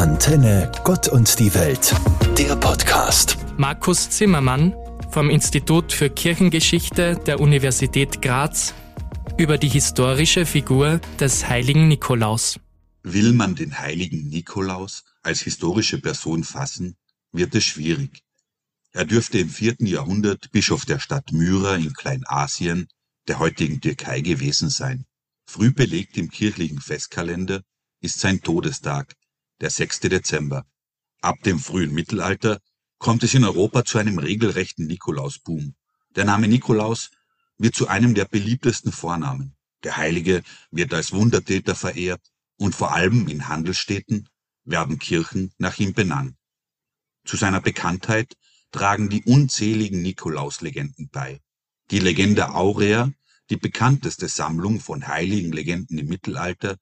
Antenne Gott und die Welt, der Podcast. Markus Zimmermann vom Institut für Kirchengeschichte der Universität Graz über die historische Figur des heiligen Nikolaus. Will man den heiligen Nikolaus als historische Person fassen, wird es schwierig. Er dürfte im vierten Jahrhundert Bischof der Stadt Myra in Kleinasien, der heutigen Türkei gewesen sein. Früh belegt im kirchlichen Festkalender ist sein Todestag, der 6. Dezember. Ab dem frühen Mittelalter kommt es in Europa zu einem regelrechten Nikolausboom. Der Name Nikolaus wird zu einem der beliebtesten Vornamen. Der Heilige wird als Wundertäter verehrt und vor allem in Handelsstädten werden Kirchen nach ihm benannt. Zu seiner Bekanntheit tragen die unzähligen Nikolauslegenden bei. Die Legende Aurea, die bekannteste Sammlung von heiligen Legenden im Mittelalter,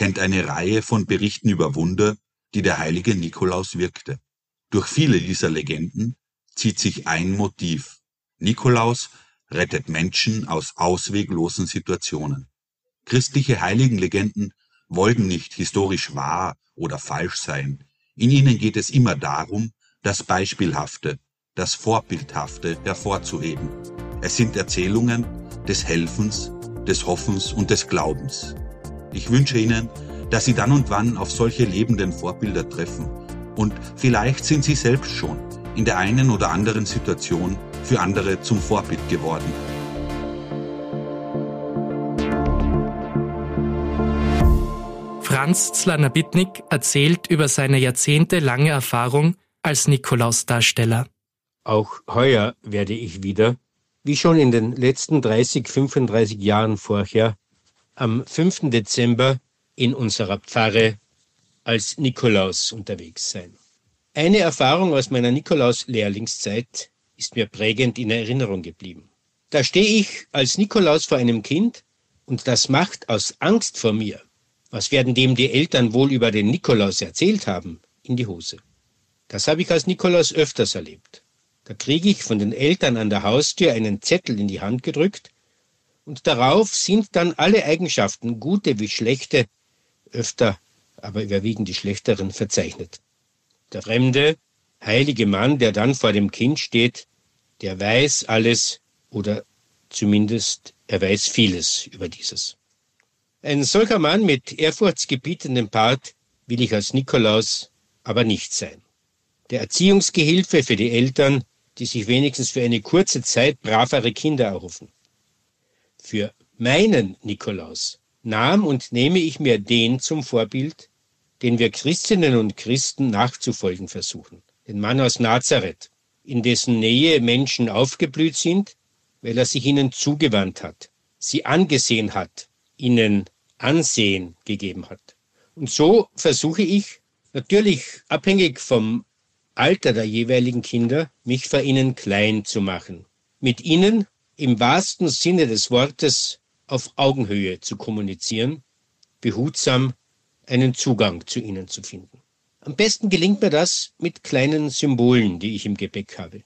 kennt eine Reihe von Berichten über Wunder, die der heilige Nikolaus wirkte. Durch viele dieser Legenden zieht sich ein Motiv. Nikolaus rettet Menschen aus ausweglosen Situationen. Christliche Heiligenlegenden wollen nicht historisch wahr oder falsch sein. In ihnen geht es immer darum, das Beispielhafte, das Vorbildhafte hervorzuheben. Es sind Erzählungen des Helfens, des Hoffens und des Glaubens. Ich wünsche Ihnen, dass Sie dann und wann auf solche lebenden Vorbilder treffen. Und vielleicht sind Sie selbst schon in der einen oder anderen Situation für andere zum Vorbild geworden. Franz Zlanabitnik erzählt über seine jahrzehntelange Erfahrung als Nikolausdarsteller. Auch heuer werde ich wieder, wie schon in den letzten 30, 35 Jahren vorher, am 5. Dezember in unserer Pfarre als Nikolaus unterwegs sein. Eine Erfahrung aus meiner Nikolaus-Lehrlingszeit ist mir prägend in Erinnerung geblieben. Da stehe ich als Nikolaus vor einem Kind und das macht aus Angst vor mir, was werden dem die Eltern wohl über den Nikolaus erzählt haben, in die Hose. Das habe ich als Nikolaus öfters erlebt. Da kriege ich von den Eltern an der Haustür einen Zettel in die Hand gedrückt und darauf sind dann alle Eigenschaften, gute wie schlechte, öfter aber überwiegend die schlechteren, verzeichnet. Der fremde, heilige Mann, der dann vor dem Kind steht, der weiß alles oder zumindest er weiß vieles über dieses. Ein solcher Mann mit ehrfurchtsgebietendem Part will ich als Nikolaus aber nicht sein. Der Erziehungsgehilfe für die Eltern, die sich wenigstens für eine kurze Zeit bravere Kinder erhoffen. Für meinen Nikolaus nahm und nehme ich mir den zum Vorbild, den wir Christinnen und Christen nachzufolgen versuchen, den Mann aus Nazareth, in dessen Nähe Menschen aufgeblüht sind, weil er sich ihnen zugewandt hat, sie angesehen hat, ihnen Ansehen gegeben hat. Und so versuche ich, natürlich abhängig vom Alter der jeweiligen Kinder, mich vor ihnen klein zu machen, mit ihnen im wahrsten Sinne des Wortes auf Augenhöhe zu kommunizieren, behutsam einen Zugang zu ihnen zu finden. Am besten gelingt mir das mit kleinen Symbolen, die ich im Gepäck habe.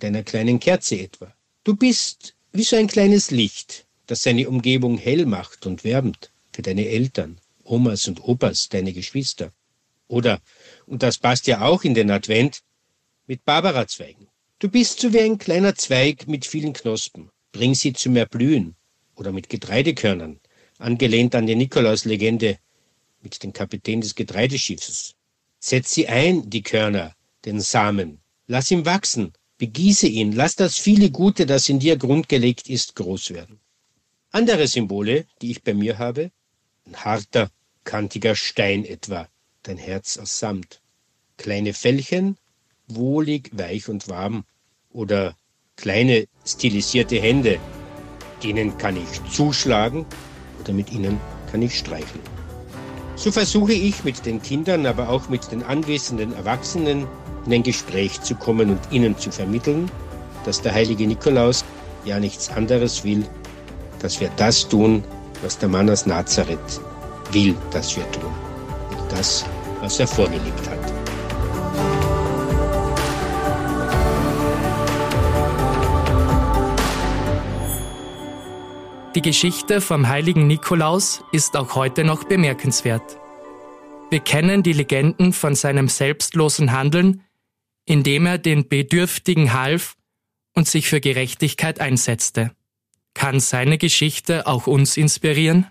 Deiner kleinen Kerze etwa. Du bist wie so ein kleines Licht, das seine Umgebung hell macht und wärmt für deine Eltern, Omas und Opas, deine Geschwister. Oder, und das passt ja auch in den Advent, mit Barbarazweigen. Du bist so wie ein kleiner Zweig mit vielen Knospen. Bring sie zum Erblühen. Oder mit Getreidekörnern, angelehnt an die Nikolaus-Legende mit dem Kapitän des Getreideschiffes. Setz sie ein, die Körner, den Samen. Lass ihn wachsen, begieße ihn, lass das viele Gute, das in dir grundgelegt ist, groß werden. Andere Symbole, die ich bei mir habe, ein harter, kantiger Stein etwa, dein Herz aus Samt. Kleine Fellchen, wohlig, weich und warm. Oder kleine, stilisierte Hände, denen kann ich zuschlagen oder mit ihnen kann ich streicheln. So versuche ich mit den Kindern, aber auch mit den anwesenden Erwachsenen in ein Gespräch zu kommen und ihnen zu vermitteln, dass der heilige Nikolaus ja nichts anderes will, dass wir das tun, was der Mann aus Nazareth will, dass wir tun. Und das, was er vorgelebt hat. Die Geschichte vom heiligen Nikolaus ist auch heute noch bemerkenswert. Wir kennen die Legenden von seinem selbstlosen Handeln, indem er den Bedürftigen half und sich für Gerechtigkeit einsetzte. Kann seine Geschichte auch uns inspirieren?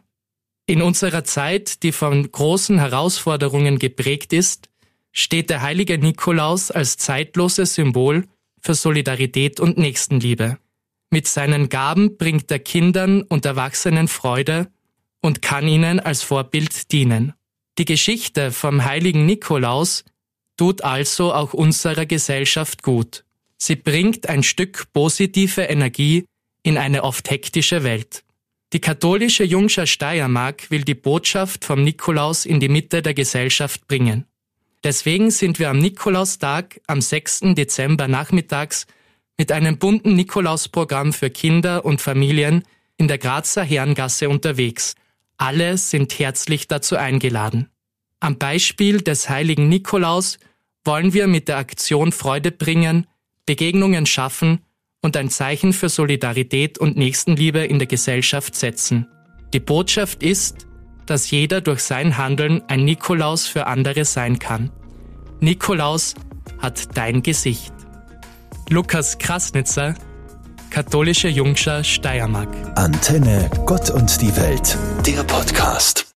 In unserer Zeit, die von großen Herausforderungen geprägt ist, steht der heilige Nikolaus als zeitloses Symbol für Solidarität und Nächstenliebe. Mit seinen Gaben bringt er Kindern und Erwachsenen Freude und kann ihnen als Vorbild dienen. Die Geschichte vom heiligen Nikolaus tut also auch unserer Gesellschaft gut. Sie bringt ein Stück positive Energie in eine oft hektische Welt. Die katholische Jungscher Steiermark will die Botschaft vom Nikolaus in die Mitte der Gesellschaft bringen. Deswegen sind wir am Nikolaustag am 6. Dezember nachmittags mit einem bunten Nikolausprogramm für Kinder und Familien in der Grazer Herrengasse unterwegs. Alle sind herzlich dazu eingeladen. Am Beispiel des heiligen Nikolaus wollen wir mit der Aktion Freude bringen, Begegnungen schaffen und ein Zeichen für Solidarität und Nächstenliebe in der Gesellschaft setzen. Die Botschaft ist, dass jeder durch sein Handeln ein Nikolaus für andere sein kann. Nikolaus hat dein Gesicht. Lukas Krasnitzer, Katholische Jungscher Steiermark. Antenne Gott und die Welt, der Podcast.